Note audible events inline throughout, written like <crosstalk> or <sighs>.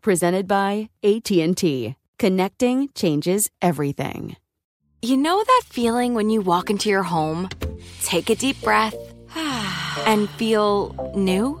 Presented by AT&T. Connecting changes everything. You know that feeling when you walk into your home, take a deep breath, <sighs> and feel new?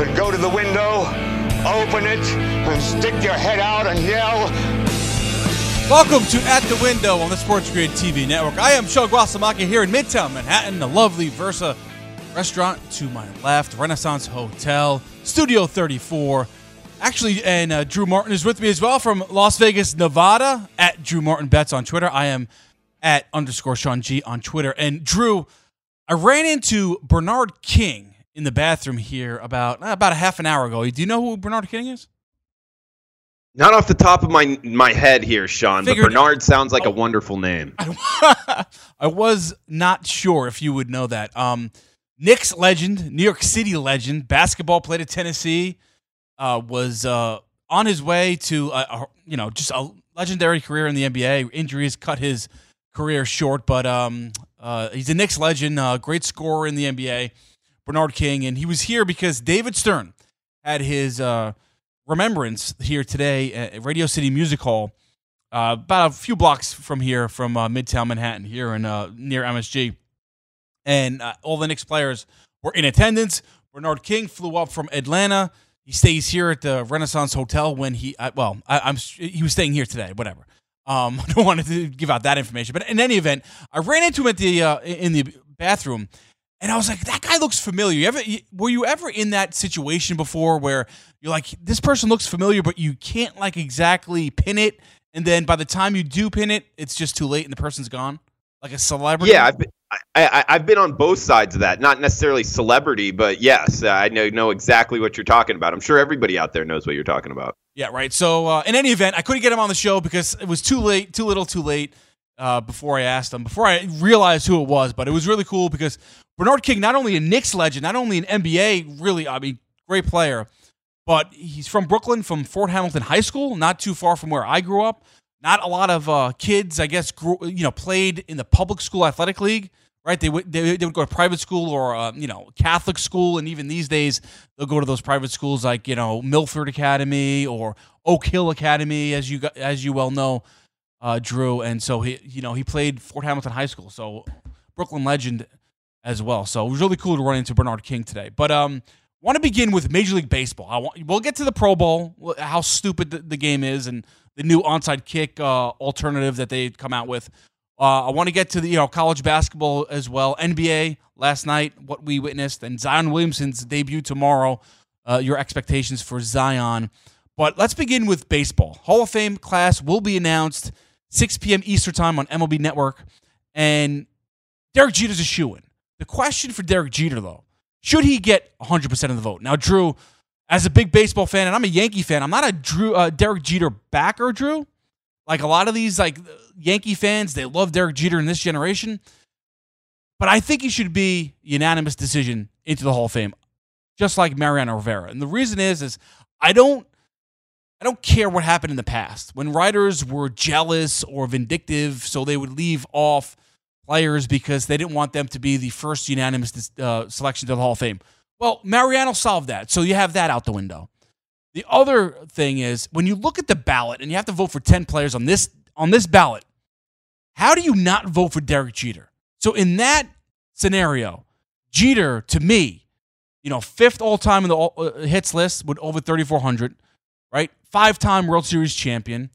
and go to the window, open it, and stick your head out and yell. Welcome to At the Window on the Sports Grid TV network. I am Shug Wasamaki here in Midtown Manhattan, the lovely Versa restaurant to my left, Renaissance Hotel, Studio 34. Actually, and uh, Drew Martin is with me as well from Las Vegas, Nevada, at Drew Martin Bets on Twitter. I am at underscore Sean G on Twitter. And Drew, I ran into Bernard King in the bathroom here about about a half an hour ago. Do you know who Bernard King is? Not off the top of my my head here, Sean, Figured- but Bernard sounds like a wonderful name. <laughs> I was not sure if you would know that. Um, Knicks legend, New York City legend, basketball played at Tennessee, uh, was uh, on his way to a, a- you know just a legendary career in the NBA. Injuries cut his career short, but um, uh, he's a Knicks legend, uh, great scorer in the NBA. Bernard King, and he was here because David Stern had his uh, remembrance here today at Radio City Music Hall, uh, about a few blocks from here, from uh, Midtown Manhattan, here in uh, near MSG, and uh, all the Knicks players were in attendance. Bernard King flew up from Atlanta. He stays here at the Renaissance Hotel when he uh, well, I, I'm he was staying here today. Whatever. Um, <laughs> I don't want to give out that information, but in any event, I ran into him at the in the bathroom. And I was like, that guy looks familiar. You ever were you ever in that situation before where you're like, this person looks familiar, but you can't like exactly pin it, and then by the time you do pin it, it's just too late and the person's gone, like a celebrity. Yeah, I've been, I, I, I've been on both sides of that. Not necessarily celebrity, but yes, I know know exactly what you're talking about. I'm sure everybody out there knows what you're talking about. Yeah, right. So uh, in any event, I couldn't get him on the show because it was too late, too little, too late. Uh, before I asked him, before I realized who it was, but it was really cool because Bernard King, not only a Knicks legend, not only an NBA, really, I mean, great player, but he's from Brooklyn, from Fort Hamilton High School, not too far from where I grew up. Not a lot of uh, kids, I guess, grew, you know, played in the public school athletic league, right? They would they, they would go to private school or uh, you know Catholic school, and even these days they'll go to those private schools like you know Milford Academy or Oak Hill Academy, as you as you well know, uh, Drew. And so he you know he played Fort Hamilton High School, so Brooklyn legend as well. So it was really cool to run into Bernard King today. But um, want to begin with Major League Baseball. I want, we'll get to the Pro Bowl, how stupid the, the game is, and the new onside kick uh, alternative that they come out with. Uh, I want to get to the you know college basketball as well. NBA last night, what we witnessed, and Zion Williamson's debut tomorrow. uh, your expectations for Zion. But let's begin with baseball. Hall of Fame class will be announced 6 p.m. Eastern Time on MLB Network. And Derek Jeter's a shoe in. The question for Derek Jeter, though, should he get 100% of the vote? Now, Drew, as a big baseball fan, and I'm a Yankee fan, I'm not a Drew uh, Derek Jeter backer, Drew. Like a lot of these like Yankee fans, they love Derek Jeter in this generation. But I think he should be unanimous decision into the Hall of Fame, just like Mariano Rivera. And the reason is, is I don't I don't care what happened in the past. When writers were jealous or vindictive, so they would leave off players because they didn't want them to be the first unanimous uh, selection to the Hall of Fame. Well, Mariano solved that. So you have that out the window. The other thing is when you look at the ballot and you have to vote for 10 players on this on this ballot, how do you not vote for Derek Jeter? So in that scenario, Jeter to me, you know, fifth all time in the uh, hits list with over 3400, right? Five-time World Series champion,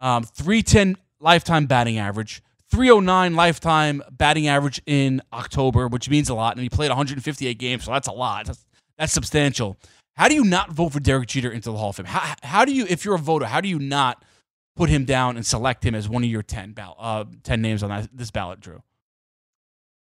um, 310 lifetime batting average, 309 lifetime batting average in October, which means a lot. And he played 158 games, so that's a lot. That's, that's substantial. How do you not vote for Derek Jeter into the Hall of Fame? How, how do you, if you're a voter, how do you not put him down and select him as one of your 10, ball- uh, 10 names on that, this ballot, Drew?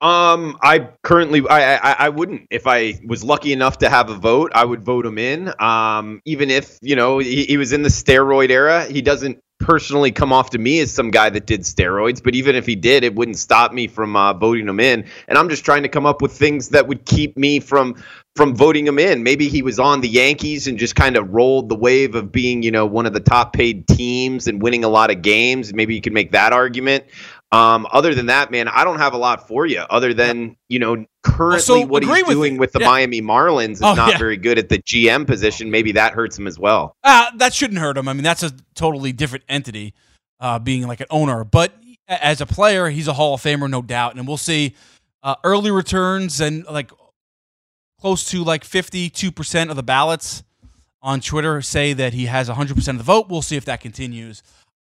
Um, I currently, I, I, I wouldn't. If I was lucky enough to have a vote, I would vote him in. Um, even if you know he, he was in the steroid era, he doesn't personally come off to me as some guy that did steroids, but even if he did, it wouldn't stop me from uh, voting him in. And I'm just trying to come up with things that would keep me from from voting him in. Maybe he was on the Yankees and just kind of rolled the wave of being, you know, one of the top paid teams and winning a lot of games. Maybe you could make that argument. Um, other than that, man, I don't have a lot for you. Other than you know, currently so what he's with doing you. with, the Yeah. Miami Marlins is Oh, not yeah. very good at the GM position. Maybe that hurts him as well. Uh, that shouldn't hurt him. I mean, that's a totally different entity, uh, being like an owner. But as a player, he's a Hall of Famer, no doubt. And we'll see uh, early returns and like close to like 52% of the ballots on Twitter say that he has 100% of the vote. We'll see if that continues.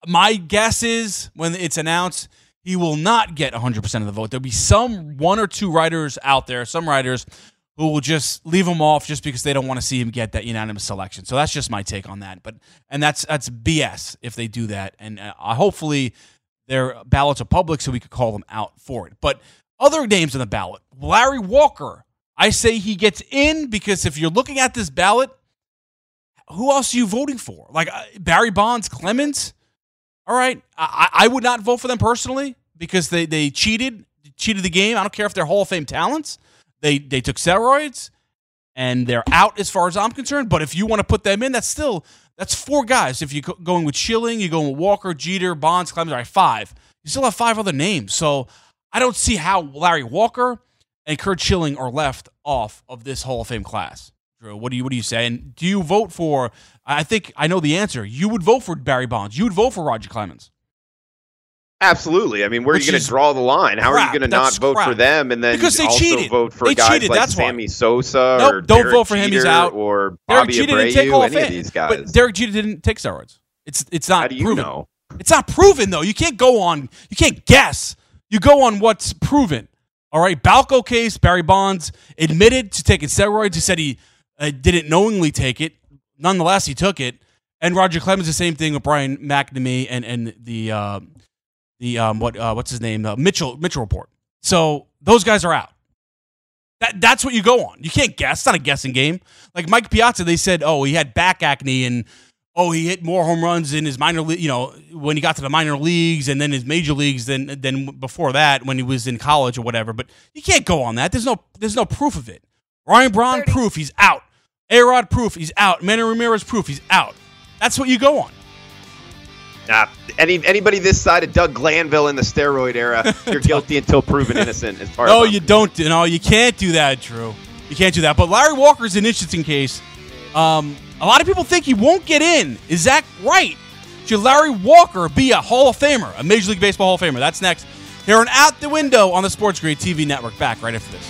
My guess is when it's announced, he will not get 100% of the vote. There'll be some one or two writers out there, some writers who will just leave him off just because they don't want to see him get that unanimous selection. So that's just my take on that. But and that's that's BS if they do that. And uh, hopefully their ballots are public so we could call them out for it. But other names on the ballot, Larry Walker. I say he gets in because if you're looking at this ballot, who else are you voting for? Like uh, Barry Bonds, Clemens. All right, I, I would not vote for them personally because they they cheated, cheated the game. I don't care if they're Hall of Fame talents. They they took steroids and they're out as far as I'm concerned. But if you want to put them in, that's still that's four guys. If you're go- going with Schilling, you're going with Walker, Jeter, Bonds, Clemens. All right, five. You still have five other names. So I don't see how Larry Walker and Curt Schilling are left off of this Hall of Fame class. Drew, what do you what do you say? And do you vote for? I think I know the answer. You would vote for Barry Bonds. You would vote for Roger Clemens. Absolutely. I mean, where Which are you going to draw the line? How are you going to not vote for them and then Because they also cheated. vote for They guys cheated, like that's why. Sammy Sosa Nope, or don't Derek vote for him, he's out. or Derek Bobby Jeter didn't take Abreu, of any of these guys? but Derek Jeter didn't take steroids. It's it's not How do you proven. know? It's not proven though. You can't go on. You can't guess. You go on what's proven. All right. Balco case. Barry Bonds admitted to taking steroids. He said he uh, didn't knowingly take it. Nonetheless, he took it. And Roger Clemens, the same thing with Brian McNamee and and the uh, the um what uh, what's his name uh, Mitchell Mitchell report. So those guys are out. That that's what you go on. You can't guess. It's not a guessing game. Like Mike Piazza, they said, oh, he had back acne and oh, he hit more home runs in his minor league. You know, when he got to the minor leagues and then his major leagues than than before that when he was in college or whatever. But you can't go on that. There's no there's no proof of it. Ryan Braun proof he's out. A-Rod proof he's out. Manny Ramirez proof he's out. That's what you go on. Nah, any anybody this side of Doug Glanville in the steroid era, <laughs> you're guilty until proven innocent. As far No, as you don't. No, you can't do that, Drew. You can't do that. But Larry Walker's an interesting case. Um, a lot of people think he won't get in. Is that right? Should Larry Walker be a Hall of Famer, a Major League Baseball Hall of Famer? That's next. Here on Out the Window on the Sports Grid TV network. Back right after this.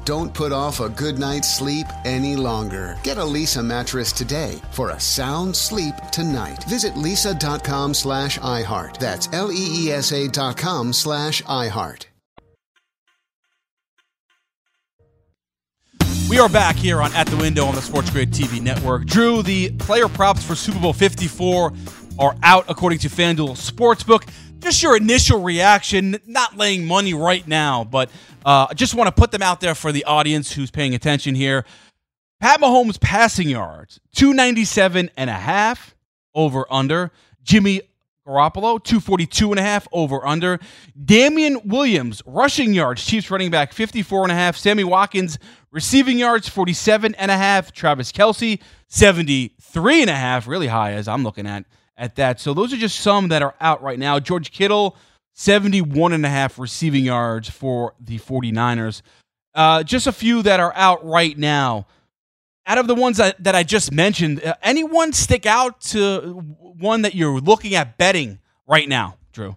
Don't put off a good night's sleep any longer. Get a Leesa mattress today for a sound sleep tonight. Visit leesa.com slash iHeart. That's L-E-E-S-A dot com slash iHeart. We are back here on At the Window on the Sports Grid TV network. Drew, the player props for Super Bowl 54 are out according to FanDuel Sportsbook. Just your initial reaction, not laying money right now, but uh, just want to put them out there for the audience who's paying attention here. Pat Mahomes passing yards, 297 and a half over under. Jimmy Garoppolo, 242 and a half over under. Damien Williams, rushing yards, Chiefs running back, 54 and a half. Sammy Watkins, receiving yards, 47 and a half. Travis Kelce, 73 and a half, really high as I'm looking at at that. So those are just some that are out right now. George Kittle, 71 and a half receiving yards for the 49ers. Uh, just a few that are out right now. Out of the ones that, that I just mentioned, uh, anyone stick out to one that you're looking at betting right now, Drew?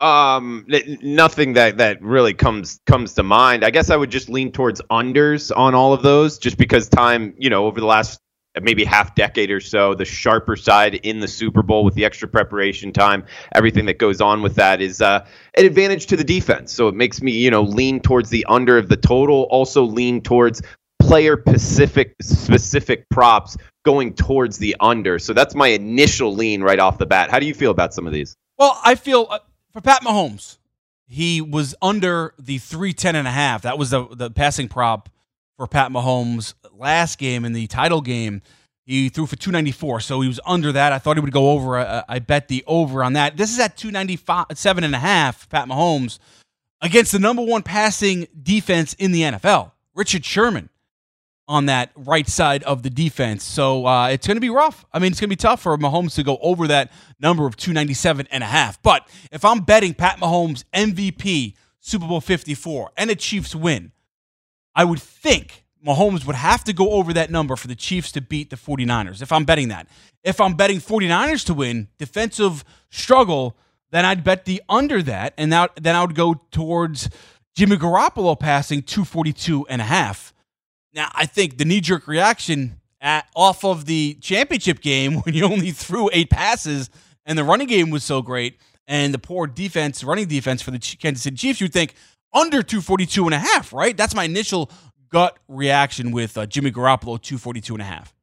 Um, nothing that that really comes comes to mind. I guess I would just lean towards unders on all of those, just because time, you know, over the last maybe half decade or so, the sharper side in the Super Bowl with the extra preparation time, everything that goes on with that is uh, an advantage to the defense. So it makes me, you know, lean towards the under of the total. Also lean towards player specific specific props going towards the under. So that's my initial lean right off the bat. How do you feel about some of these? Well, I feel uh, for Pat Mahomes, he was under the 310 and a half. That was the the passing prop for Pat Mahomes last game in the title game. He threw for 294, so he was under that. I thought he would go over. I, I bet the over on that. This is at 297 and a half. Pat Mahomes against the number one passing defense in the NFL, Richard Sherman on that right side of the defense. So uh, it's going to be rough. I mean, it's going to be tough for Mahomes to go over that number of 297 and a half. But if I'm betting Pat Mahomes MVP Super Bowl 54 and the Chiefs win, I would think Mahomes would have to go over that number for the Chiefs to beat the 49ers if I'm betting that. If I'm betting 49ers to win, defensive struggle, then I'd bet the under that and that, then I would go towards Jimmy Garoppolo passing 242 and a half. Now, I think the knee jerk reaction at, off of the championship game <laughs> when you only threw eight passes and the running game was so great, and the poor defense, running defense for the Kansas City Chiefs, you'd think under 242 and a half, right? That's my initial gut reaction with uh, Jimmy Garoppolo 242 and a half.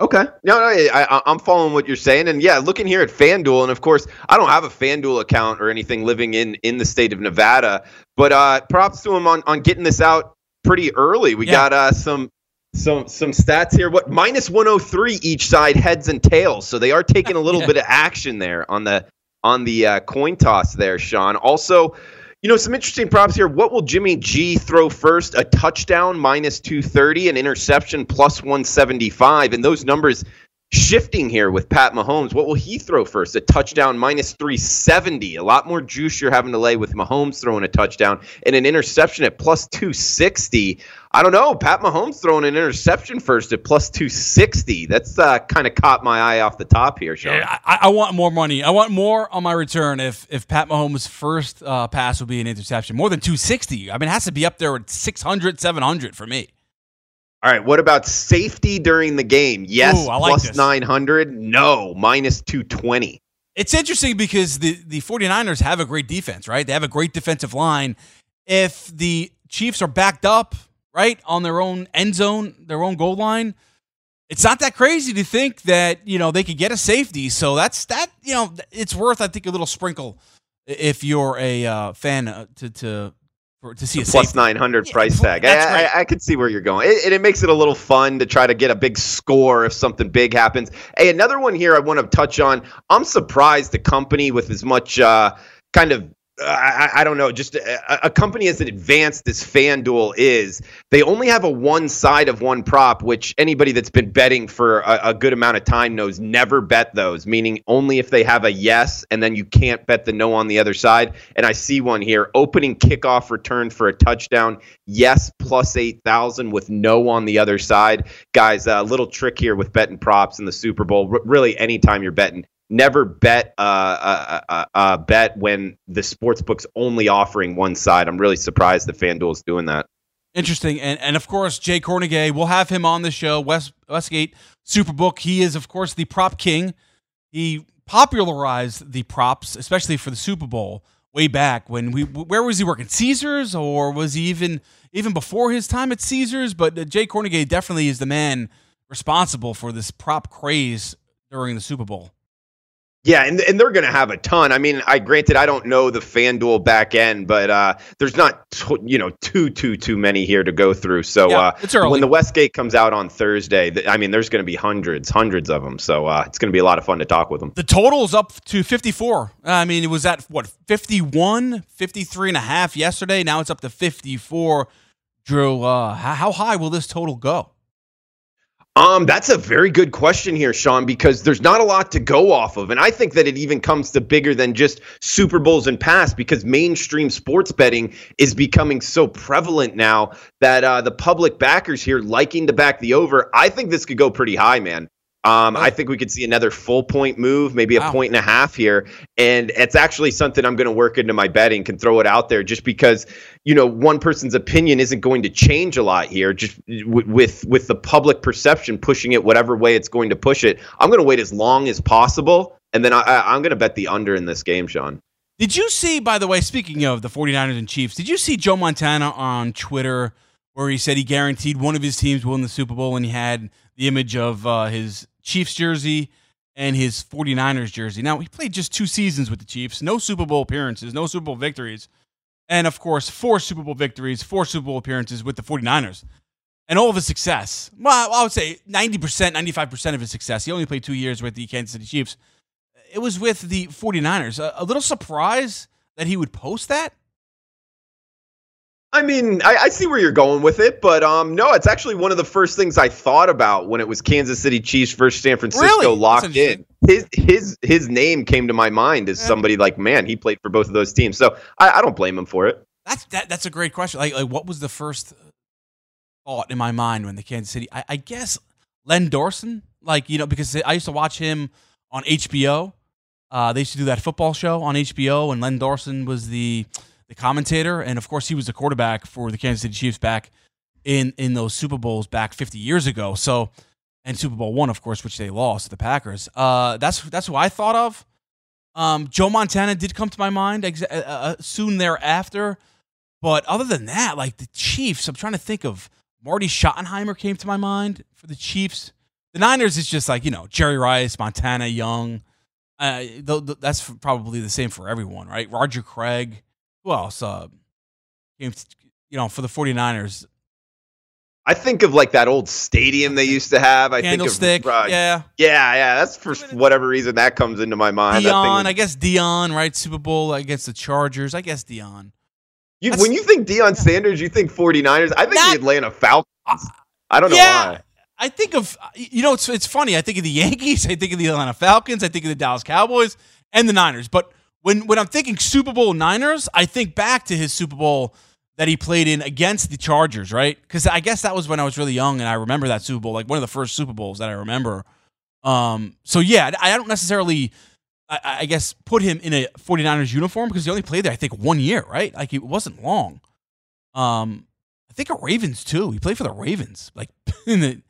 Okay. No, no, I, I'm following what you're saying, and yeah, looking here at FanDuel, and of course, I don't have a FanDuel account or anything living in in the state of Nevada, but uh, props to him on on getting this out pretty early. We yeah. got uh, some some some stats here. What minus 103 each side heads and tails, so they are taking a little <laughs> yeah. bit of action there on the on the uh, coin toss there, Sean. Also. You know, some interesting props here. What will Jimmy G throw first? A touchdown minus 230, an interception plus 175. And those numbers shifting here with Pat Mahomes. What will he throw first? A touchdown minus 370. A lot more juice you're having to lay with Mahomes throwing a touchdown and an interception at plus 260. I don't know. Pat Mahomes throwing an interception first at plus 260. That's uh, kind of caught my eye off the top here, Sean. Yeah, I, I, want more money. I want more on my return if if Pat Mahomes' first uh, pass would be an interception. More than 260. I mean, it has to be up there at 600, 700 for me. All right. What about safety during the game? Yes, Ooh, like plus 900. No, minus 220. It's interesting because the, the 49ers have a great defense, right? They have a great defensive line. If the Chiefs are backed up, right, on their own end zone, their own goal line, it's not that crazy to think that, you know, they could get a safety. So that's that, you know, it's worth, I think, a little sprinkle if you're a uh, fan uh, to, to for, to see a plus 900 yeah, price tag. I, I, I, can see where you're going. It, it, makes it a little fun to try to get a big score if something big happens. Hey, another one here I want to touch on. I'm surprised the company with as much uh, kind of I, I, don't know, just a, a, company as advanced as FanDuel is, they only have a one side of one prop, which anybody that's been betting for a, a, good amount of time knows never bet those, meaning only if they have a yes and then you can't bet the no on the other side. And I see one here opening kickoff return for a touchdown, yes, plus 8,000 with no on the other side. Guys, a little trick here with betting props in the Super Bowl. R- really, anytime you're betting, never bet uh, uh, uh, uh, bet when the sports book's only offering one side. I'm really surprised that FanDuel is doing that. Interesting, and and of course Jay Kornegay. We'll have him on the show. West Westgate Superbook. He is of course the prop king. He popularized the props, especially for the Super Bowl, way back when we. Where was he working? Caesars, or was he even even before his time at Caesars? But Jay Kornegay definitely is the man responsible for this prop craze during the Super Bowl. Yeah, and, and they're going to have a ton. I mean, I granted I don't know the FanDuel back end, but uh, there's not t- you know too too too many here to go through. So yeah, uh, when the Westgate comes out on Thursday, th- I mean, there's going to be hundreds, hundreds of them. So uh, it's going to be a lot of fun to talk with them. The total is up to 54. I mean, it was at what 51, 53 and a half yesterday. Now it's up to 54. Drew, uh, how high will this total go? Um, that's a very good question here, Sean, because there's not a lot to go off of. And I think that it even comes to bigger than just Super Bowls and past because mainstream sports betting is becoming so prevalent now that uh, the public backers here liking to back the over. I think this could go pretty high, man. Um, I think we could see another full point move, maybe a wow. point and a half here. And it's actually something I'm going to work into my betting, can throw it out there just because, you know, one person's opinion isn't going to change a lot here. Just w- with with the public perception pushing it whatever way it's going to push it. I'm going to wait as long as possible. And then I, I, I'm going to bet the under in this game, Sean. Did you see, by the way, speaking of the 49ers and Chiefs, did you see Joe Montana on Twitter where he said he guaranteed one of his teams will win the Super Bowl and he had the image of uh, his Chiefs jersey and his 49ers jersey. Now, he played just two seasons with the Chiefs, no Super Bowl appearances, no Super Bowl victories, and of course, four Super Bowl victories, four Super Bowl appearances with the 49ers. And all of his success, well, I would say 90%, 95% of his success. He only played two years with the Kansas City Chiefs. It was with the 49ers. A, a little surprise that he would post that. I mean, I, I, see where you're going with it, but um, no, it's actually one of the first things I thought about when it was Kansas City Chiefs versus San Francisco really? locked in. His his his name came to my mind as yeah. somebody like, man, he played for both of those teams, so I, I don't blame him for it. That's that, that's a great question. Like, like, what was the first thought in my mind when the Kansas City? I, I guess Len Dawson, like you know, because I used to watch him on HBO. Uh, they used to do that football show on HBO, and Len Dawson was the the commentator, and of course he was the quarterback for the Kansas City Chiefs back in in those Super Bowls back 50 years ago. So, and Super Bowl one, of course, which they lost to the Packers. Uh, that's that's who I thought of. Um, Joe Montana did come to my mind ex- uh, uh, soon thereafter, but other than that, like the Chiefs, I'm trying to think of Marty Schottenheimer came to my mind for the Chiefs. The Niners is just like you know Jerry Rice, Montana, Young. Uh, th- th- that's probably the same for everyone, right? Roger Craig. Came to, you know for the 49ers. I think of like that old stadium they used to have. I Candlestick, think of uh, yeah. yeah, yeah. That's for whatever reason that comes into my mind. Deion, was- I guess Deion, right? Super Bowl against the Chargers. I guess Deion. You, when you think Deion Sanders, you think 49ers. I think Not- the Atlanta Falcons. I don't know yeah, why. I think of you know it's it's funny. I think of the Yankees. <laughs> I think of the Atlanta Falcons. I think of the Dallas Cowboys and the Niners. But when when I'm thinking Super Bowl Niners, I think back to his Super Bowl that he played in against the Chargers, right? Because I guess that was when I was really young, and I remember that Super Bowl, like one of the first Super Bowls that I remember. Um, so yeah, I don't necessarily, I, I guess, put him in a 49ers uniform because he only played there, I think, one year, right? Like it wasn't long. Um, I think a Ravens too. He played for the Ravens, like <laughs> in the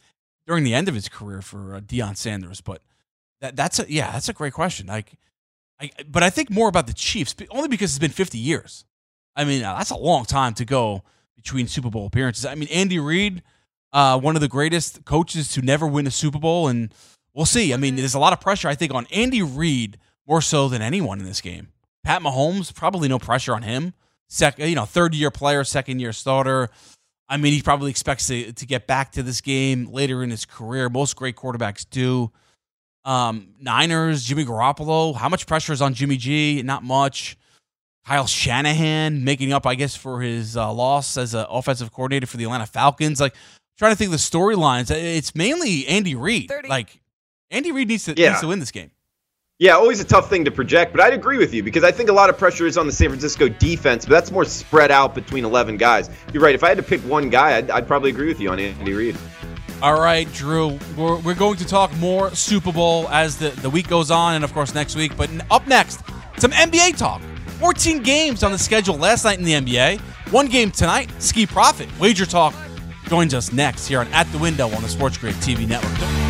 during the end of his career for uh, Deion Sanders. But that that's a yeah, that's a great question. Like, I but I think more about the Chiefs, only because it's been 50 years. I mean, uh, that's a long time to go between Super Bowl appearances. I mean, Andy Reid, uh, one of the greatest coaches to never win a Super Bowl, and we'll see. I mean, there's a lot of pressure I think on Andy Reid more so than anyone in this game. Pat Mahomes, probably no pressure on him. Second, you know, third year player, second year starter. I mean, he probably expects to, to get back to this game later in his career. Most great quarterbacks do. Um, Niners, Jimmy Garoppolo. How much pressure is on Jimmy G? Not much. Kyle Shanahan making up, I guess, for his uh, loss as an offensive coordinator for the Atlanta Falcons. Like, trying to think of the storylines. It's mainly Andy Reid. Like, Andy Reid needs to, Yeah. needs to win this game. Yeah, always a tough thing to project, but I'd agree with you because I think a lot of pressure is on the San Francisco defense, but that's more spread out between 11 guys. You're right. If I had to pick one guy, I'd, I'd probably agree with you on Andy Reid. All right, Drew. We're, we're going to talk more Super Bowl as the, the week goes on, and of course next week. But up next, some NBA talk. 14 games on the schedule last night in the NBA. One game tonight. Ski Profit Wager Talk joins us next here on At the Window on the Sports Grid TV network.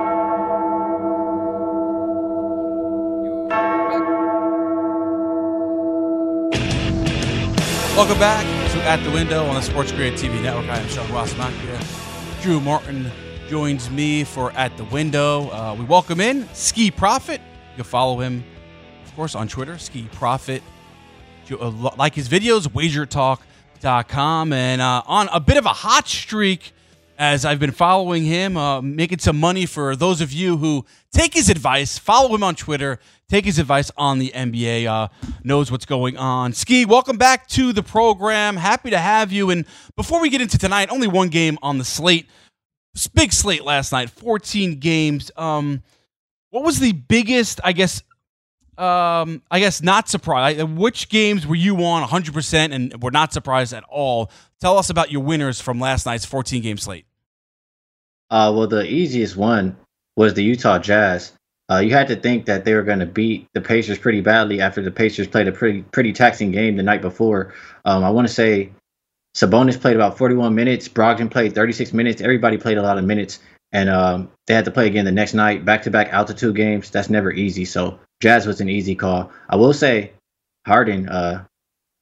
Welcome back to At the Window on the Sports Grid TV Network. I am Sean Ross. Drew Martin joins me for At the Window. Uh, we welcome in Ski Profit. You can follow him, of course, on Twitter, Ski Profit. Uh, like his videos, wagertalk.com. And uh, on a bit of a hot streak as I've been following him, uh, making some money for those of you who take his advice, follow him on Twitter, take his advice on the NBA, uh, knows what's going on. Ski, welcome back to the program. Happy to have you. And before we get into tonight, only one game on the slate. Big slate last night, 14 games. Um, what was the biggest, I guess, um, I guess not surprised. Which games were you on 100% and were not surprised at all? Tell us about your winners from last night's 14 game slate. Uh, well, the easiest one was the Utah Jazz. Uh, you had to think that they were going to beat the Pacers pretty badly after the Pacers played a pretty pretty taxing game the night before. Um, I want to say Sabonis played about 41 minutes. Brogdon played 36 minutes. Everybody played a lot of minutes, and um, they had to play again the next night, back to back altitude games. That's never easy. So Jazz was an easy call. I will say, Harden. Uh,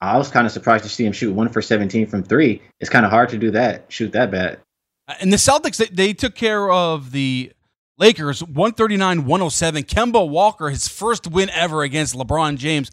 I was kind of surprised to see him shoot one for 17 from three. It's kind of hard to do that, shoot that bad. Uh, and the Celtics, they, they took care of the Lakers 139 107. Kemba Walker, his first win ever against LeBron James.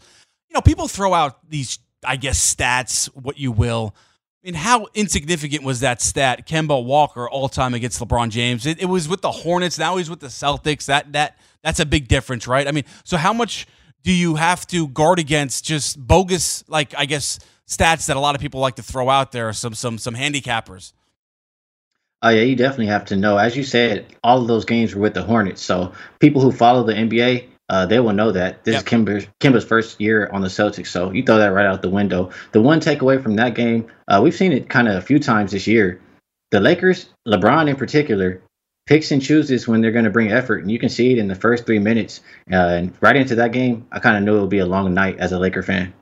You know, people throw out these, I guess, stats, what you will. I mean, how insignificant was that stat, Kemba Walker, all time against LeBron James? It, it, was with the Hornets. Now he's with the Celtics. That that that's a big difference, right? I mean, so how much do you have to guard against just bogus, like I guess, stats that a lot of people like to throw out there? Some some some handicappers. Oh yeah, you definitely have to know. As you said, all of those games were with the Hornets, so people who follow the NBA, uh, they will know that this yep. is Kemba's, Kemba's first year on the Celtics. So you throw that right out the window. The one takeaway from that game, uh, we've seen it kind of a few times this year. The Lakers, LeBron in particular, picks and chooses when they're going to bring effort, and you can see it in the first three minutes. Uh, and right into that game, I kind of knew it would be a long night as a Laker fan.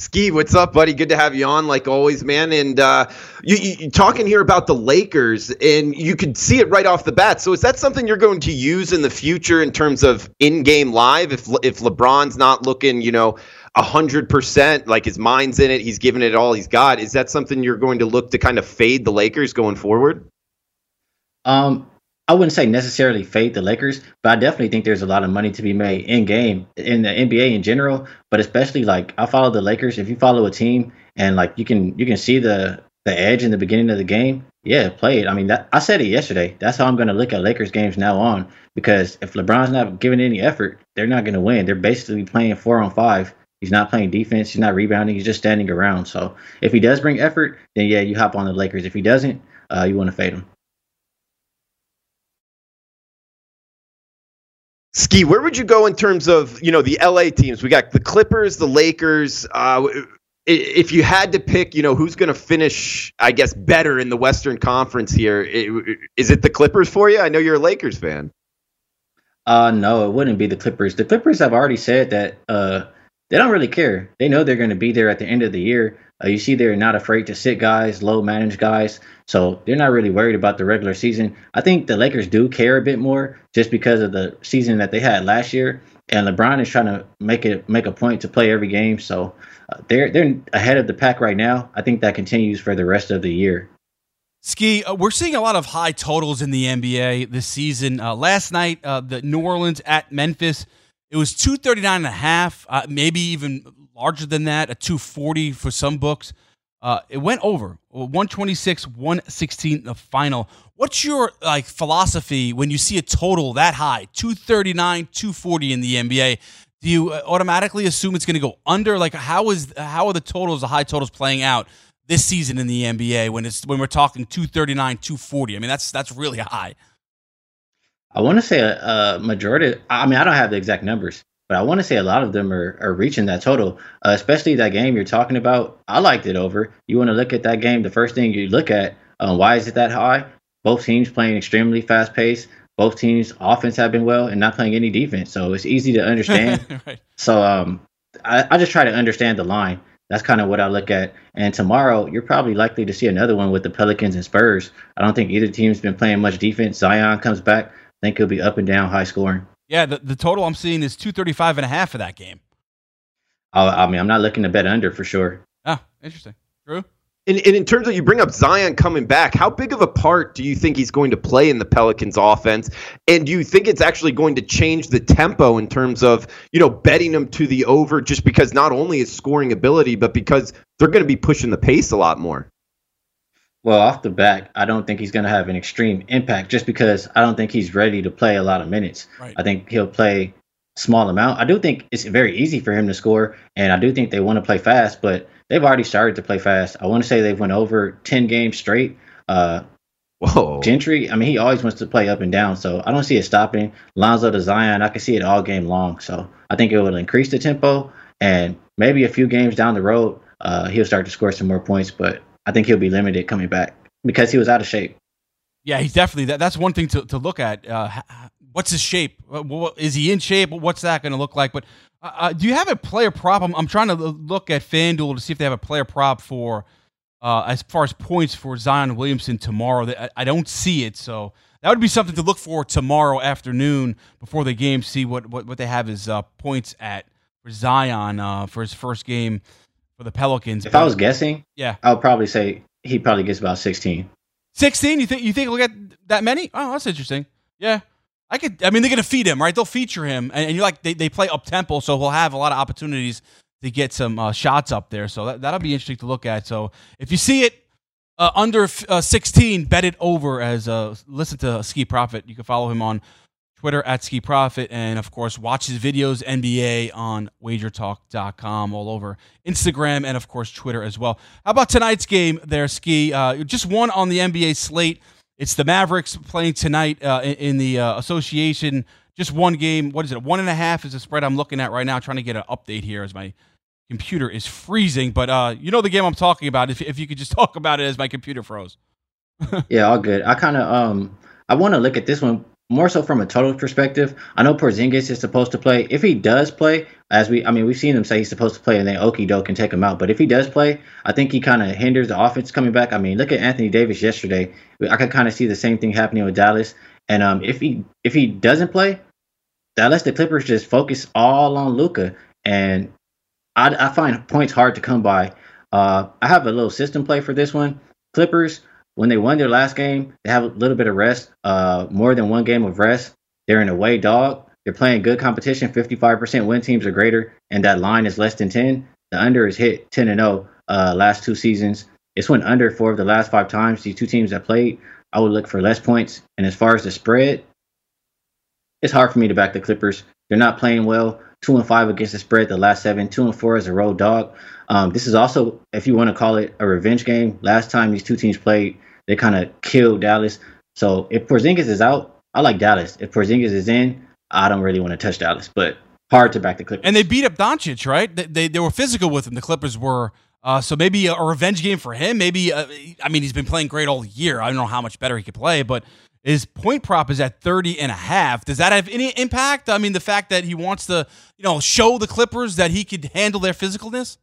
Ski, what's up, buddy? Good to have you on, like always, man. And uh, you, you talking here about the Lakers, and you could see it right off the bat. So, is that something you're going to use in the future in terms of in-game live? If if LeBron's not looking, you know, hundred percent, like his mind's in it, he's giving it all he's got. Is that something you're going to look to kind of fade the Lakers going forward? Um, I wouldn't say necessarily fade the Lakers, but I definitely think there's a lot of money to be made in game in the NBA in general, but especially like I follow the Lakers. If you follow a team and like you can you can see the the edge in the beginning of the game, yeah, play it. I mean, that, I said it yesterday. That's how I'm going to look at Lakers games now on because if LeBron's not giving any effort, they're not going to win. They're basically playing four on five. He's not playing defense. He's not rebounding. He's just standing around. So if he does bring effort, then yeah, you hop on the Lakers. If he doesn't, uh, you want to fade him. Ski, where would you go in terms of you know the LA teams? We got the Clippers, the Lakers. Uh, if you had to pick, you know who's going to finish, I guess, better in the Western Conference here, is it the Clippers for you? I know you're a Lakers fan. Uh, no, it wouldn't be the Clippers. The Clippers have already said that uh, they don't really care. They know they're going to be there at the end of the year. Uh, you see, they're not afraid to sit guys, low manage guys. So they're not really worried about the regular season. I think the Lakers do care a bit more just because of the season that they had last year. And LeBron is trying to make it make a point to play every game. So uh, they're they're ahead of the pack right now. I think that continues for the rest of the year. Ski, uh, we're seeing a lot of high totals in the NBA this season. Uh, last night, uh, the New Orleans at Memphis, it was 239 and a half, uh, maybe even larger than that, a 240 for some books. Uh, it went over 126, 116 the final. What's your like philosophy when you see a total that high, 239, 240 in the NBA? Do you uh, automatically assume it's going to go under? Like how is how are the totals, the high totals playing out this season in the NBA when it's when we're talking 239, 240? I mean that's that's really high. I want to say a, a majority. I mean, I don't have the exact numbers, but I want to say a lot of them are, are reaching that total, uh, especially that game you're talking about. I liked it over. You want to look at that game, the first thing you look at, um, why is it that high? Both teams playing extremely fast pace. Both teams' offense have been well and not playing any defense, so it's easy to understand. <laughs> right. So um, I, I just try to understand the line. That's kind of what I look at. And tomorrow, you're probably likely to see another one with the Pelicans and Spurs. I don't think either team's been playing much defense. Zion comes back. I think he'll be up and down, high scoring. Yeah, the, the total I'm seeing is 235 and a half for that game. I, I mean, I'm not looking to bet under for sure. Ah, interesting. True. And, and in terms of you bring up Zion coming back, how big of a part do you think he's going to play in the Pelicans offense? And do you think it's actually going to change the tempo in terms of, you know, betting him to the over just because not only his scoring ability, but because they're going to be pushing the pace a lot more? Well, off the back, I don't think he's going to have an extreme impact just because I don't think he's ready to play a lot of minutes. Right. I think he'll play small amount. I do think it's very easy for him to score, and I do think they want to play fast, but they've already started to play fast. I want to say they've went over ten games straight. Uh, Whoa, Gentry. I mean, he always wants to play up and down, so I don't see it stopping. Lonzo to Zion, I can see it all game long. So I think it will increase the tempo, and maybe a few games down the road, uh, he'll start to score some more points. But I think he'll be limited coming back because he was out of shape. Yeah, he's definitely that. That's one thing to, to look at. Uh, what's his shape? Is he in shape? What's that going to look like? But uh, uh, do you have a player prop? I'm, I'm, trying to look at FanDuel to see if they have a player prop for uh, as far as points for Zion Williamson tomorrow. I, I, don't see it, so that would be something to look for tomorrow afternoon before the game. See what what, what they have his uh, points at for Zion uh, for his first game for the Pelicans. If but, I was guessing, yeah, I would probably say he probably gets about 16. 16? You think you think he'll get that many? Oh, that's interesting. Yeah. I could I mean they're gonna feed him, right? They'll feature him and, and you're like they, they play up tempo, so he'll have a lot of opportunities to get some uh, shots up there. So that, that'll be interesting to look at. So if you see it uh, under uh, 16, bet it over as uh, listen to Ski Profit. You can follow him on Twitter at Ski Profit, and of course, watch his videos NBA on WagerTalk.com, all over Instagram, and of course Twitter as well. How about tonight's game there, Ski? Uh, just one on the NBA slate. It's the Mavericks playing tonight uh, in, the uh, association. Just one game. What is it? One and a half is the spread I'm looking at right now. Trying to get an update here as my computer is freezing. But uh, you know the game I'm talking about. If, if you could just <laughs> talk about it as my computer froze. <laughs> yeah, all good. I kind of um I want to look at this one more so from a total perspective. I know Porzingis is supposed to play. If he does play, as we, I mean, we've seen him say he's supposed to play, and then Okie Doke can take him out. But if he does play, I think he kind of hinders the offense coming back. I mean, look at Anthony Davis yesterday. I could kind of see the same thing happening with Dallas. And um, if he if he doesn't play, that lets the Clippers just focus all on Luka, And I, I find points hard to come by. Uh, I have a little system play for this one. Clippers when they won their last game, they have a little bit of rest, uh, more than one game of rest. They're an away dog. They're playing good competition. 55% win teams are greater, and that line is less than 10. The under is hit 10 and 0 uh, last two seasons. It's went under four of the last five times. These two teams that played, I would look for less points. And as far as the spread, it's hard for me to back the Clippers. They're not playing well. Two and five against the spread the last seven. Two and four as a road dog. Um, this is also, if you want to call it a revenge game. Last time these two teams played, they kind of killed Dallas. So if Porzingis is out, I like Dallas. If Porzingis is in, I don't really want to touch Dallas, but hard to back the Clippers. And they beat up Doncic, right? They, they, they were physical with him. The Clippers were. Uh, so maybe a, a, revenge game for him. Maybe uh, I mean he's been playing great all year. I don't know how much better he could play, but his point prop is at 30 and a half. Does that have any impact? I mean the fact that he wants to, you know, show the Clippers that he could handle their physicalness?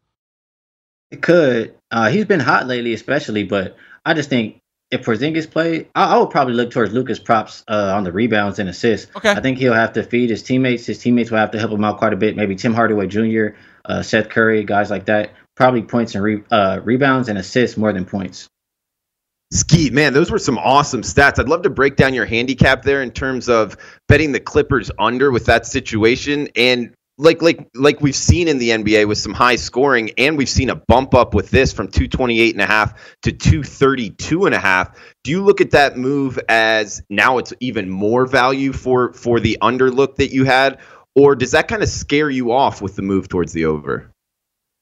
It could. Uh, he's been hot lately, especially, but I just think if Porzingis play, I, I would probably look towards Luka's props uh, on the rebounds and assists. Okay. I think he'll have to feed his teammates. His teammates will have to help him out quite a bit. Maybe Tim Hardaway Jr., uh, Seth Curry, guys like that. Probably points and re- uh, rebounds and assists more than points. Ski, man, those were some awesome stats. I'd love to break down your handicap there in terms of betting the Clippers under with that situation and like like like we've seen in the NBA with some high scoring and we've seen a bump up with this from 228 and a half to 232 and a half. Do you look at that move as now it's even more value for for the underlook that you had or does that kind of scare you off with the move towards the over?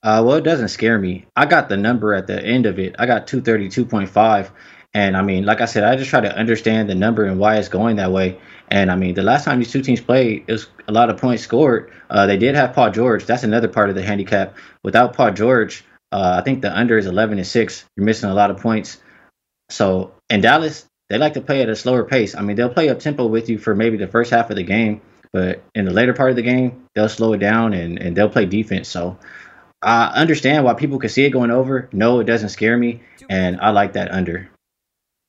Uh, well, it doesn't scare me. I got the number at the end of it. I got 232.5 and I mean, like I said, I just try to understand the number and why it's going that way. And I mean, the last time these two teams played, it was a lot of points scored. Uh, they did have Paul George. That's another part of the handicap. Without Paul George, uh, I think the under is 11 and 6. You're missing a lot of points. So, in Dallas, they like to play at a slower pace. I mean, they'll play up tempo with you for maybe the first half of the game, but in the later part of the game, they'll slow it down and, and they'll play defense. So, I understand why people could see it going over. No, it doesn't scare me. And I like that under.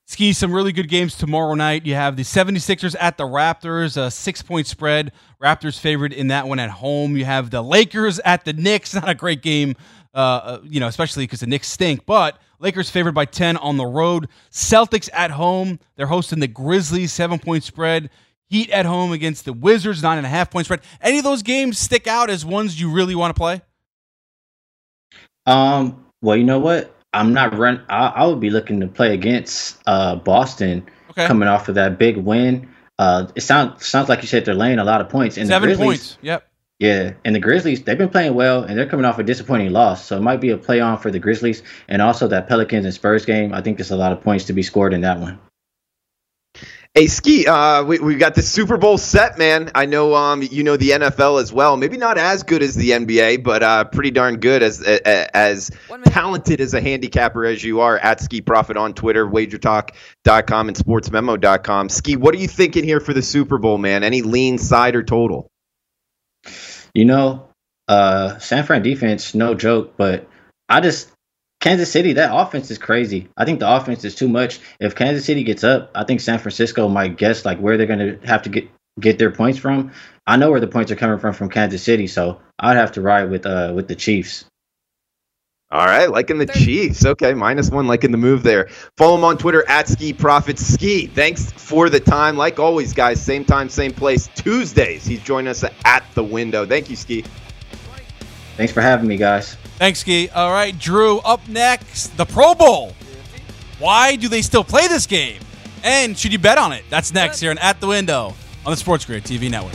Ski some really good games tomorrow night. You have the 76ers at the Raptors, a six point spread. Raptors favored in that one at home. You have the Lakers at the Knicks. <laughs> Not a great game, uh, uh you know, especially because the Knicks stink, but Lakers favored by 10 on the road. Celtics at home. They're hosting the Grizzlies, seven point spread. Heat at home against the Wizards, nine and a half point spread. Any of those games stick out as ones you really want to play? Um, well, you know what? I'm not run. I, I would be looking to play against uh, Boston okay. coming off of that big win. Uh, it sounds sounds like you said they're laying a lot of points. And Seven the Grizzlies, points. Yep. Yeah, and the Grizzlies they've been playing well, and they're coming off a disappointing loss. So it might be a play on for the Grizzlies, and also that Pelicans and Spurs game. I think there's a lot of points to be scored in that one. Hey, Ski, uh, we, we got the Super Bowl set, man. I know um, you know the NFL as well. Maybe not as good as the NBA, but uh, pretty darn good as as talented as a handicapper as you are at Ski Profit on Twitter, wagertalk.com, and sportsmemo.com. Ski, what are you thinking here for the Super Bowl, man? Any lean side or total? You know, uh, San Fran defense, no joke, but I just Kansas City, that offense is crazy. I think the offense is too much. If Kansas City gets up, I think San Francisco might guess like where they're going to have to get get their points from. I know where the points are coming from from Kansas City, so I'd have to ride with uh with the Chiefs. All right, liking the Chiefs. Okay, minus one, liking the move there. Follow him on Twitter at Ski Profits Ski. Thanks for the time. Like always, guys, same time, same place. Tuesdays, he's joining us at the window. Thank you, Ski. Thanks for having me, guys. Thanks, Ski. All right, Drew, up next, the Pro Bowl. Why do they still play this game? And should you bet on it? That's next here and At the Window on the Sports Grid TV network.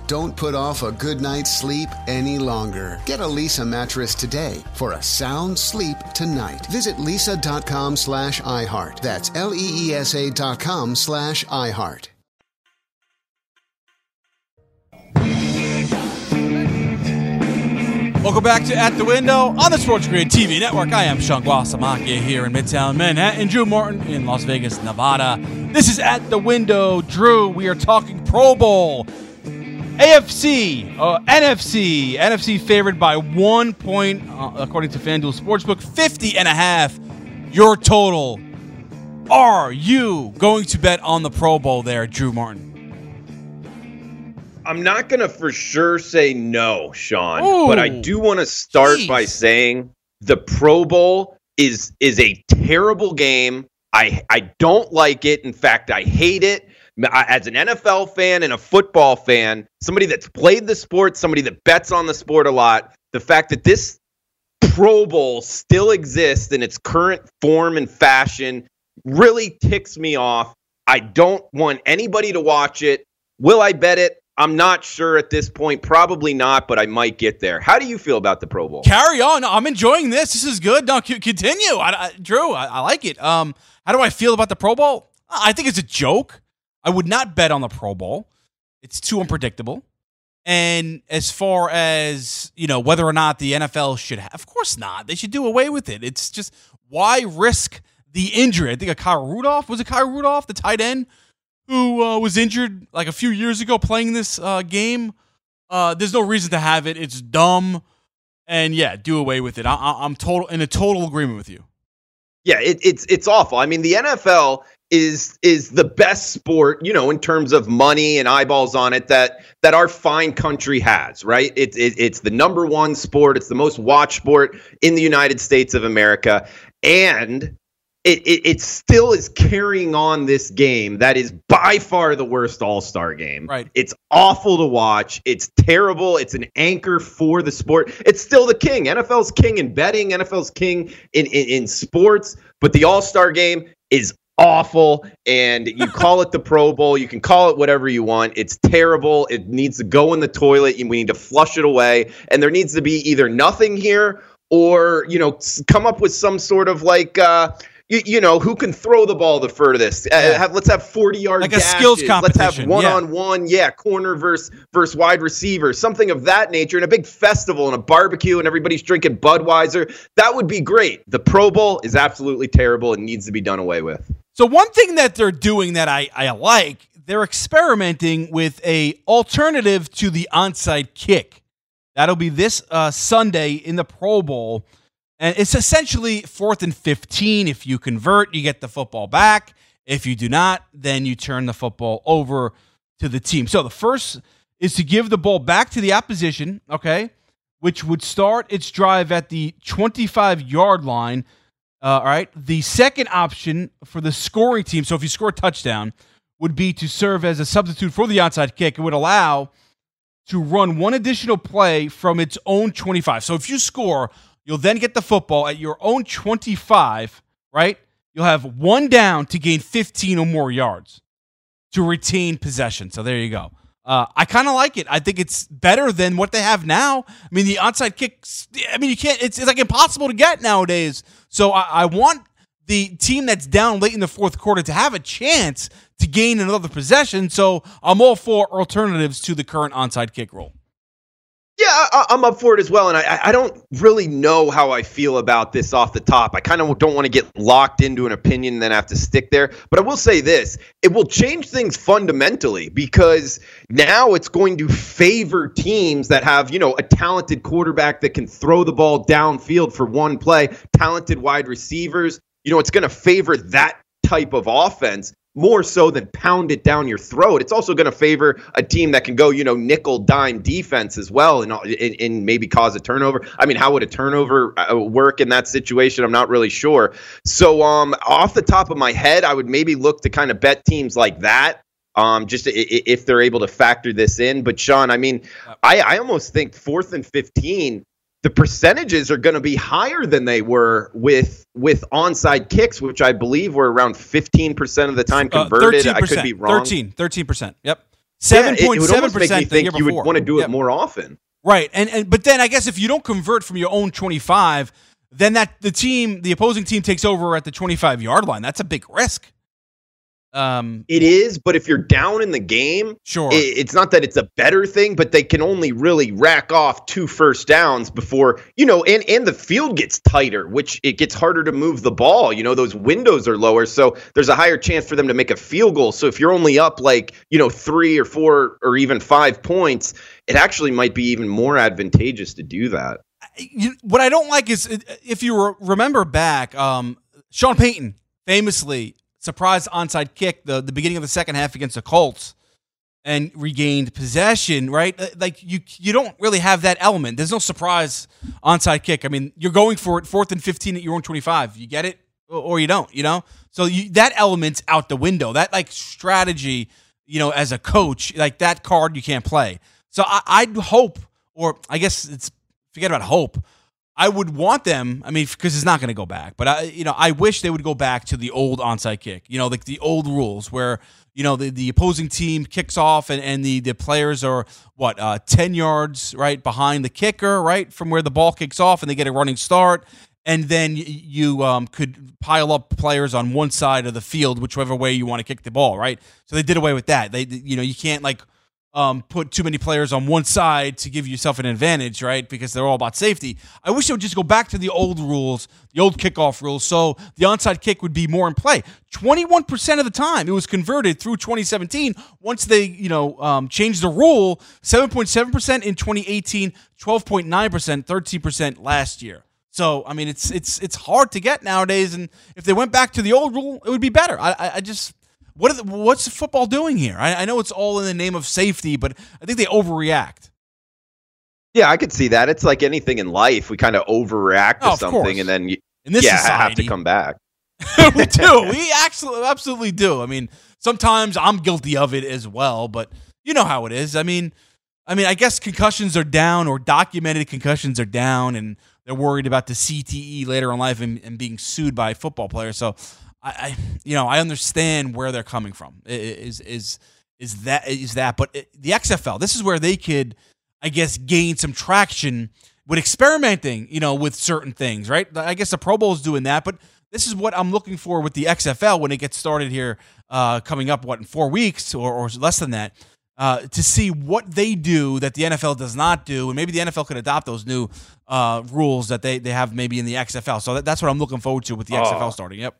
Don't put off a good night's sleep any longer. Get a Leesa mattress today for a sound sleep tonight. Visit leesa.com slash iHeart. That's L-E-E-S-A dot com slash iHeart. Welcome back to At the Window on the Sports Grid TV network. I am Sean Guasamaki here in Midtown Manhattan. Drew Morton in Las Vegas, Nevada. This is At the Window. Drew, we are talking Pro Bowl. AFC, uh, NFC, NFC favored by one point, uh, according to FanDuel Sportsbook, 50 and a half. Your total are you going to bet on the Pro Bowl there, Drew Martin? I'm not going to for sure say no, Sean, Ooh, but I do want to start geez. by saying the Pro Bowl is is a terrible game. I I don't like it. In fact, I hate it. As an NFL fan and a football fan, somebody that's played the sport, somebody that bets on the sport a lot, the fact that this Pro Bowl still exists in its current form and fashion really ticks me off. I don't want anybody to watch it. Will I bet it? I'm not sure at this point. Probably not, but I might get there. How do you feel about the Pro Bowl? Carry on. I'm enjoying this. This is good. No, continue. I, I, Drew, I, I like it. Um, how do I feel about the Pro Bowl? I think it's a joke. I would not bet on the Pro Bowl. It's too unpredictable. And as far as you know, whether or not the NFL should have, of course not. They should do away with it. It's just why risk the injury? I think a Kyle Rudolph was it Kyle Rudolph, the tight end, who uh, was injured like a few years ago playing this uh, game. Uh, there's no reason to have it. It's dumb, and yeah, do away with it. I, I'm total in a total agreement with you. Yeah, it, it's it's awful. I mean, the NFL is is the best sport, you know, in terms of money and eyeballs on it that that our fine country has, right? It's it, it's the number one sport. It's the most watched sport in the United States of America, and it, it it still is carrying on this game that is by far the worst All Star game. Right. It's awful to watch. It's terrible. It's an anchor for the sport. It's still the king. NFL's king in betting. NFL's king in in, in sports. But the All Star game is awful. And you call it the Pro Bowl. You can call it whatever you want. It's terrible. It needs to go in the toilet. We need to flush it away. And there needs to be either nothing here or you know come up with some sort of like. uh you, you know who can throw the ball the furthest? Uh, have, let's have forty yard Like a skills competition. Let's have one yeah. on one, yeah, corner versus versus wide receiver, something of that nature, and a big festival and a barbecue, and everybody's drinking Budweiser. That would be great. The Pro Bowl is absolutely terrible and needs to be done away with. So one thing that they're doing that I, I like, they're experimenting with a alternative to the onside kick. That'll be this uh, Sunday in the Pro Bowl. And it's essentially fourth and 15. If you convert, you get the football back. If you do not, then you turn the football over to the team. So the first is to give the ball back to the opposition, okay, which would start its drive at the 25 yard line. Uh, all right. The second option for the scoring team, so if you score a touchdown, would be to serve as a substitute for the onside kick. It would allow to run one additional play from its own 25. So if you score, you'll then get the football at your own 25, right? You'll have one down to gain 15 or more yards to retain possession. So there you go. Uh, I kind of like it. I think it's better than what they have now. I mean, the onside kicks. I mean, you can't. It's, it's like impossible to get nowadays. So I, I want the team that's down late in the fourth quarter to have a chance to gain another possession. So I'm all for alternatives to the current onside kick rule. Yeah, I, I'm up for it as well, and I, I don't really know how I feel about this off the top. I kind of don't want to get locked into an opinion and then have to stick there. But I will say this: it will change things fundamentally because now it's going to favor teams that have, you know, a talented quarterback that can throw the ball downfield for one play, talented wide receivers. You know, it's going to favor that type of offense more so than pound it down your throat. It's also going to favor a team that can go, you know, nickel dime defense as well and, and, and maybe cause a turnover. I mean, how would a turnover uh, work in that situation? I'm not really sure. So, um, off the top of my head, I would maybe look to kind of bet teams like that. Um, just if they're able to factor this in. But Sean, I mean, I, I almost think fourth and 15 the percentages are going to be higher than they were with with onside kicks, which I believe were around 15% of the time Uh, converted. I could be wrong. 13, 13%. Yep. Yeah, it- it would 7.7% almost make me the think year you would want to do it Yep. more often. Right. And and but then I guess if you don't convert from your own 25, then that the team, the opposing team takes over at the 25 yard line. That's a big risk. Um It is, but if you're down in the game, Sure. i- it's not that it's a better thing, but they can only really rack off two first downs before you know, and and the field gets tighter, which it gets harder to move the ball. You know, those windows are lower, so there's a higher chance for them to make a field goal. So if you're only up like you know three or four or even five points, it actually might be even more advantageous to do that. you, what I don't like is uh, if you re- remember back, um, Sean Payton famously surprise onside kick the the beginning of the second half against the Colts and regained possession, right? Uh, Like you you don't really have that element. There's no surprise onside kick. I mean, you're going for it fourth and 15 at your own 25. You get it or or you don't, you know? So you, that element's out the window. That like strategy, you know, as a coach, like that card you can't play. So I, I'd hope, or I guess it's forget about hope. I would want them. I mean, because it's not going to go back. But I, you know, I wish they would go back to the old onside kick. You know, like the old rules where you know the, the opposing team kicks off and, and the the players are what uh, ten yards right behind the kicker, right from where the ball kicks off, and they get a running start. And then you um, could pile up players on one side of the field, whichever way you want to kick the ball, right? So they did away with that. They, you know, you can't like um, put too many players on one side to give yourself an advantage, right? Because they're all about safety. I wish they would just go back to the old rules, the old kickoff rules, so the onside kick would be more in play. Twenty-one percent of the time, it was converted through 2017. Once they, you know, um, changed the rule, seven point seven percent in 2018, 12.9 percent, 13 percent last year. So I mean, it's it's it's hard to get nowadays, and if they went back to the old rule, it would be better. I I, I just what are the, what's football doing here? I, I know it's all in the name of safety, but I think they overreact. Yeah, I could see that. It's like anything in life. We kind of overreact Oh, to of something, course. and then you, In this yeah, have to come back. <laughs> <laughs> we do. We actually absolutely do. I mean, sometimes I'm guilty of it as well, but you know how it is. I mean, I mean, I guess concussions are down or documented concussions are down, and they're worried about the CTE later in life and, and being sued by football players. So, I, I, you know, I understand where they're coming from. Is is is that is that? But it, the XFL, this is where they could, I guess, gain some traction with experimenting, you know, with certain things, right? I guess the Pro Bowl is doing that, but this is what I'm looking for with the XFL when it gets started here, uh, coming up what in four weeks or, or less than that, uh, to see what they do that the NFL does not do, and maybe the NFL could adopt those new uh, rules that they they have maybe in the XFL. So that, that's what I'm looking forward to with the Oh. XFL starting. Yep.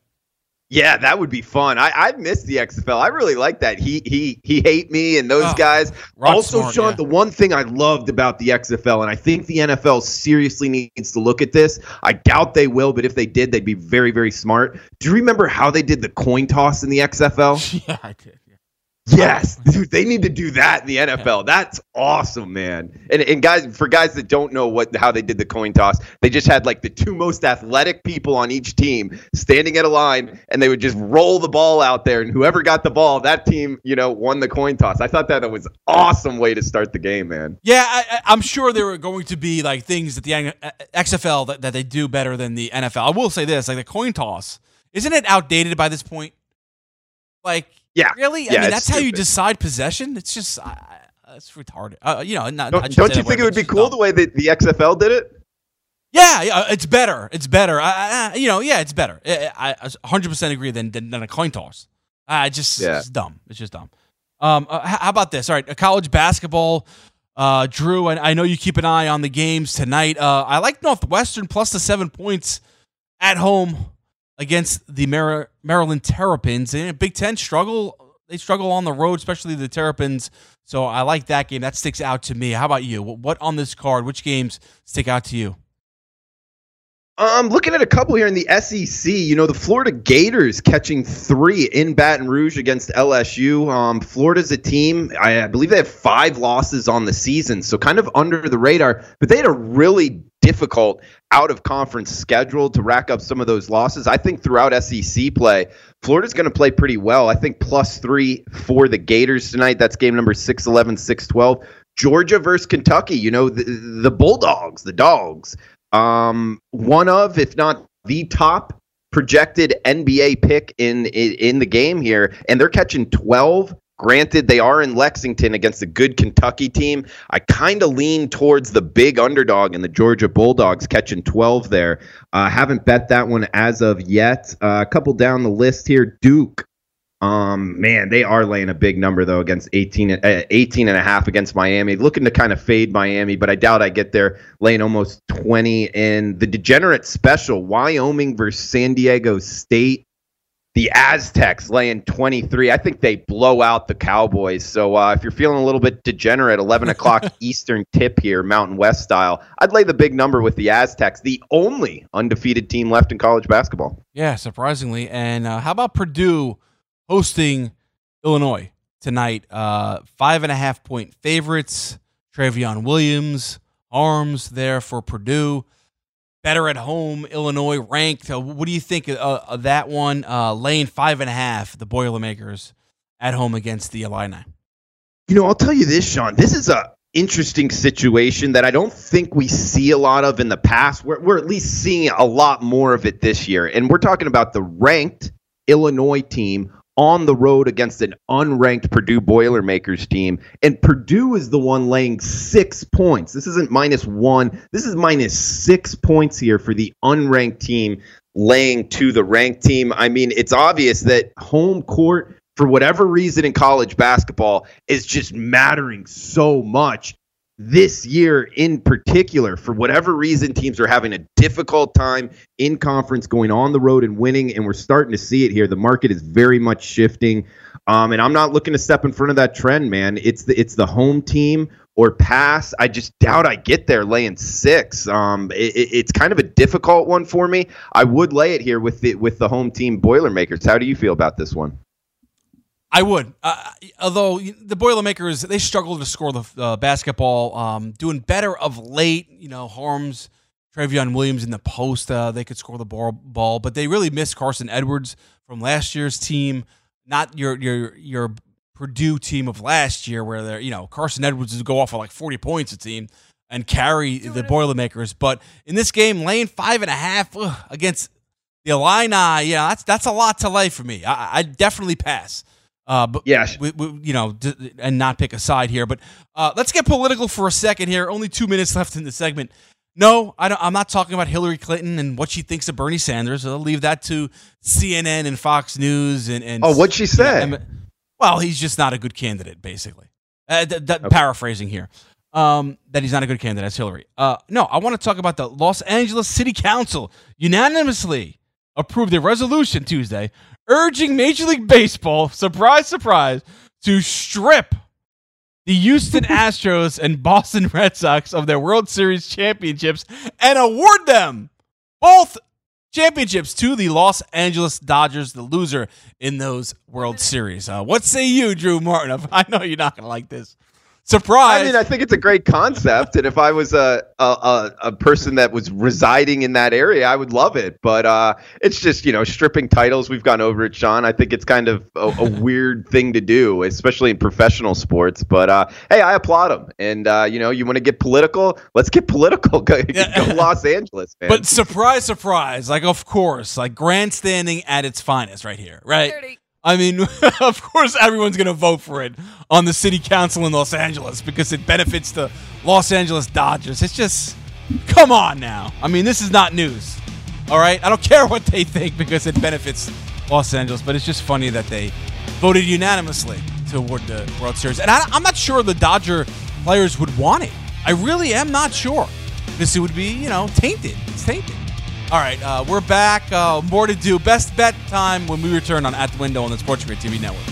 Yeah, that would be fun. I I miss the XFL. I really like that. He he he hate me and those Oh, guys. Also, Smart, Sean, yeah. the one thing I loved about the XFL, and I think the NFL seriously needs to look at this. I doubt they will, but if they did, they'd be very very smart. Do you remember how they did the coin toss in the XFL? <laughs> Yeah, I did. Yes, dude, they need to do that in the NFL. That's awesome, man. And and guys, for guys that don't know what how they did the coin toss, they just had like the two most athletic people on each team standing at a line, and they would just roll the ball out there, and whoever got the ball, that team, you know, won the coin toss. I thought that was awesome way to start the game, man. Yeah, I, I- I'm sure there were going to be like things that the XFL that, that they do better than the NFL. I will say this, like the coin toss, isn't it outdated by this point? Like, Yeah, really? I mean, that's how you decide possession. It's just, I, I, it's retarded. Uh, you know, not, Don't, don't you think it would be cool dumb. the way that the XFL did it? Yeah, yeah, it's better. It's better. I, I, I- you know, yeah, it's better. I, I, I 100% agree than, than than a coin toss. I just, Yeah. it's dumb. It's just dumb. Um, uh, how about this? All right, uh, college basketball. Uh, Drew, and I know you keep an eye on the games tonight. Uh, I like Northwestern plus the seven points at home against the Mar- Maryland Terrapins. And Big Ten struggle. They struggle on the road, especially the Terrapins. So I like that game. That sticks out to me. How about you? What, on this card? Which games stick out to you? I'm um, looking at a couple here in the SEC, you know, the Florida Gators catching three in Baton Rouge against LSU. Um, Florida's a team, I believe they have five losses on the season, so kind of under the radar, but they had a really difficult out of conference schedule to rack up some of those losses. I think throughout SEC play, Florida's going to play pretty well. I think plus three for the Gators tonight. That's game number 6'11, 6'12. Georgia versus Kentucky, you know, the, the Bulldogs, the Dogs um, one of, if not the top projected NBA pick in, in in the game here, and they're catching 12. Granted, they are in Lexington against a good Kentucky team. I kind of lean towards the big underdog in the Georgia Bulldogs catching 12 there. Uh, haven't bet that one as of yet. Uh, a couple down the list here. Duke um, man, they are laying a big number though against 18, uh, 18 and a half against Miami. Looking to kind of fade Miami, but I doubt I get there laying almost 20 in the degenerate special, Wyoming versus San Diego State. The Aztecs laying 23. I think they blow out the Cowboys. So uh, if you're feeling a little bit degenerate, 11 <laughs> o'clock Eastern tip here, Mountain West style, I'd lay the big number with the Aztecs, the only undefeated team left in college basketball. Yeah, surprisingly. And uh, how about Purdue hosting Illinois tonight? Uh, five and a half point favorites. Trevion Williams, Haarms there for Purdue better at home. Illinois ranked. Uh, what do you think of, uh, of that one? Uh, laying five and a half, the Boilermakers at home against the Illini. You know, I'll tell you this, Sean. This is a interesting situation that I don't think we see a lot of in the past. We're, we're at least seeing a lot more of it this year. And we're talking about the ranked Illinois team on the road against an unranked Purdue Boilermakers team. And Purdue is the one laying six points. This isn't minus one, this is minus six points here for the unranked team laying to the ranked team. I mean, it's obvious that home court, for whatever reason in college basketball, is just mattering so much this year in particular, for whatever reason, teams are having a difficult time in conference going on the road and winning, and we're starting to see it here. The market is very much shifting, um, and I'm not looking to step in front of that trend, man. It's the it's the home team or pass. I just doubt I get there laying six. Um, it, it's kind of a difficult one for me. I would lay it here with the with the home team Boilermakers. How do you feel about this one? I would, uh, although the Boilermakers they struggle to score the uh, basketball. Um, doing better of late, you know, Haarms, Trevion Williams in the post, uh, they could score the ball, ball, but they really missed Carson Edwards from last year's team. Not your your your Purdue team of last year, where they're you know Carson Edwards would go off for like forty points a team and carry the Boilermakers. But in this game, laying five and a half ugh, against the Illini, yeah, that's that's a lot to lay for me. I, I definitely pass. Uh, but yes, we, we, you know, d- and not pick a side here. But uh, let's get political for a second here. Only two minutes <laughs> left in the segment. No, I am not talking about Hillary Clinton and what she thinks of Bernie Sanders. I'll leave that to CNN and Fox News and. and oh, what'd she? You know, well, he's just not a good candidate, basically. Uh, th- th- okay. Paraphrasing here, um, that he's not a good candidate as Hillary. Uh, no, I want to talk about the Los Angeles City Council unanimously approved a resolution Tuesday urging Major League Baseball, surprise, surprise, to strip the Houston <laughs> Astros and Boston Red Sox of their World Series championships and award them both championships to the Los Angeles Dodgers, the loser in those World Series. Uh, what say you, Drew Martin? <laughs> I know you're not going to like this. Surprise! I mean, I think it's a great concept, and if I was a a, a person that was residing in that area, I would love it. But uh, it's just you know stripping titles. We've gone over it, Sean. I think it's kind of a, a <laughs> weird thing to do, especially in professional sports. But uh, hey, I applaud them. And uh, you know, you want to get political? Let's get political. <laughs> Go, go Los Angeles, man. But surprise, surprise! Like of course, like grandstanding at its finest, right here, right? 30. I mean, <laughs> of course, everyone's going to vote for it on the city council in Los Angeles because it benefits the Los Angeles Dodgers. It's just, come on now. I mean, this is not news. All right? I don't care what they think because it benefits Los Angeles, but it's just funny that they voted unanimously to award the World Series. And I, am not sure the Dodger players would want it. I really am not sure it would be, you know, tainted. It's tainted. All right, uh, we're back. Uh, more to do. Best bet time when we return on At the Window on the Sports Grid TV network.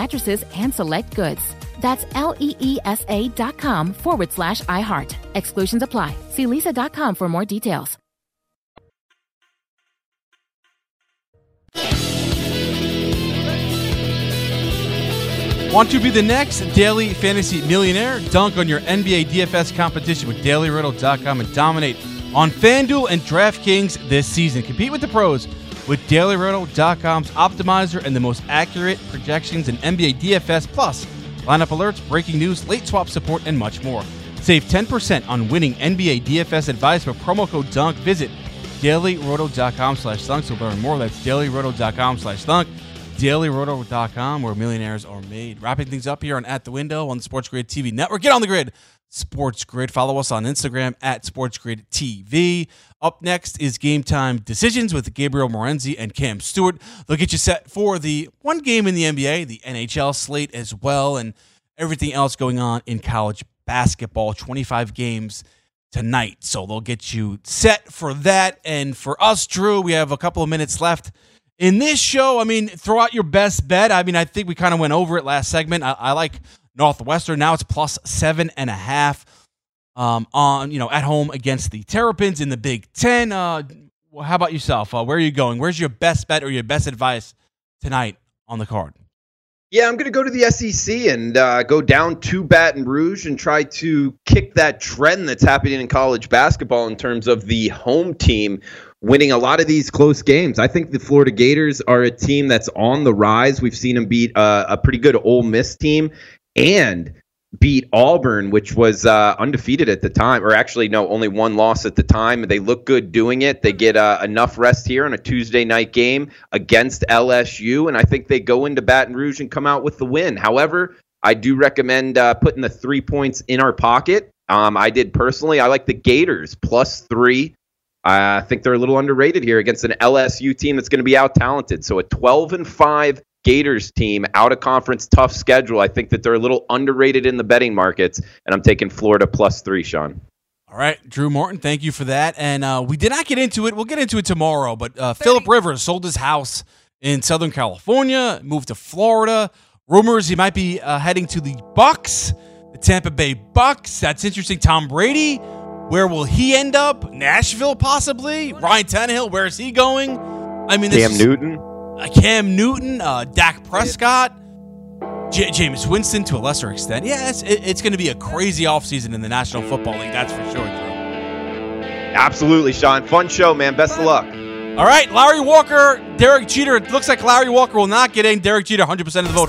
mattresses and select goods. That's L E E S A dot com forward slash iHeart. Exclusions apply. See leesa.com for more details. Want to be the next daily fantasy millionaire? Dunk on your NBA DFS competition with dailyroto.com and dominate on FanDuel and DraftKings this season. Compete with the pros with dailyroto.com's optimizer and the most accurate projections in NBA DFS plus lineup alerts, breaking news, late swap support, and much more. Save 10% on winning NBA DFS advice with promo code DUNK. Visit dailyroto.com slash dunk to learn more. That's dailyroto.com slash dunk dailyroto.com where millionaires are made. Wrapping things up here on At the Window on the Sports Grid TV network. Get on the grid. Sports Grid. Follow us on Instagram at Sports Grid TV. Up next is Game Time Decisions with Gabriel Morency and Cam Stewart. They'll get you set for the one game in the NBA, the NHL slate as well, and everything else going on in college basketball. 25 games tonight. So they'll get you set for that. And for us, Drew, we have a couple of minutes left in this show, I mean, throw out your best bet. I mean, I think we kind of went over it last segment. I, I, like Northwestern. Now it's plus seven and a half um, on, you know, at home against the Terrapins in the Big Ten. Uh, how about yourself? Uh, where are you going? Where's your best bet or your best advice tonight on the card? Yeah, I'm going to go to the SEC and uh, go down to Baton Rouge and try to kick that trend that's happening in college basketball in terms of the home team winning a lot of these close games. I think the Florida Gators are a team that's on the rise. We've seen them beat uh, a pretty good Ole Miss team and beat Auburn, which was uh, undefeated at the time, or actually, no, only one loss at the time. They look good doing it. They get uh, enough rest here on a Tuesday night game against LSU, and I think they go into Baton Rouge and come out with the win. However, I do recommend uh, putting the three points in our pocket. Um, I did personally. I like the Gators plus three. I think they're a little underrated here against an LSU team that's going to be out talented. So a 12 and 5 Gators team, out of conference, tough schedule. I think that they're a little underrated in the betting markets, and I'm taking Florida plus three, Sean. All right, Drew Morton, thank you for that. And uh, we did not get into it. We'll get into it tomorrow. But uh, Philip Rivers sold his house in Southern California, moved to Florida. Rumors he might be uh, heading to the Bucks, the Tampa Bay Bucks. That's interesting. Tom Brady, where will he end up? Nashville, possibly. Ryan Tannehill, where is he going? I mean, Cam Newton. Uh, Cam Newton, uh, Dak Prescott, J- Jameis Winston to a lesser extent. Yeah, it's, it, it's going to be a crazy offseason in the National Football League, that's for sure, Drew. Absolutely, Sean. Fun show, man. Best of luck. All right, Larry Walker, Derek Jeter. It looks like Larry Walker will not get in. Derek Jeter, 100% of the vote.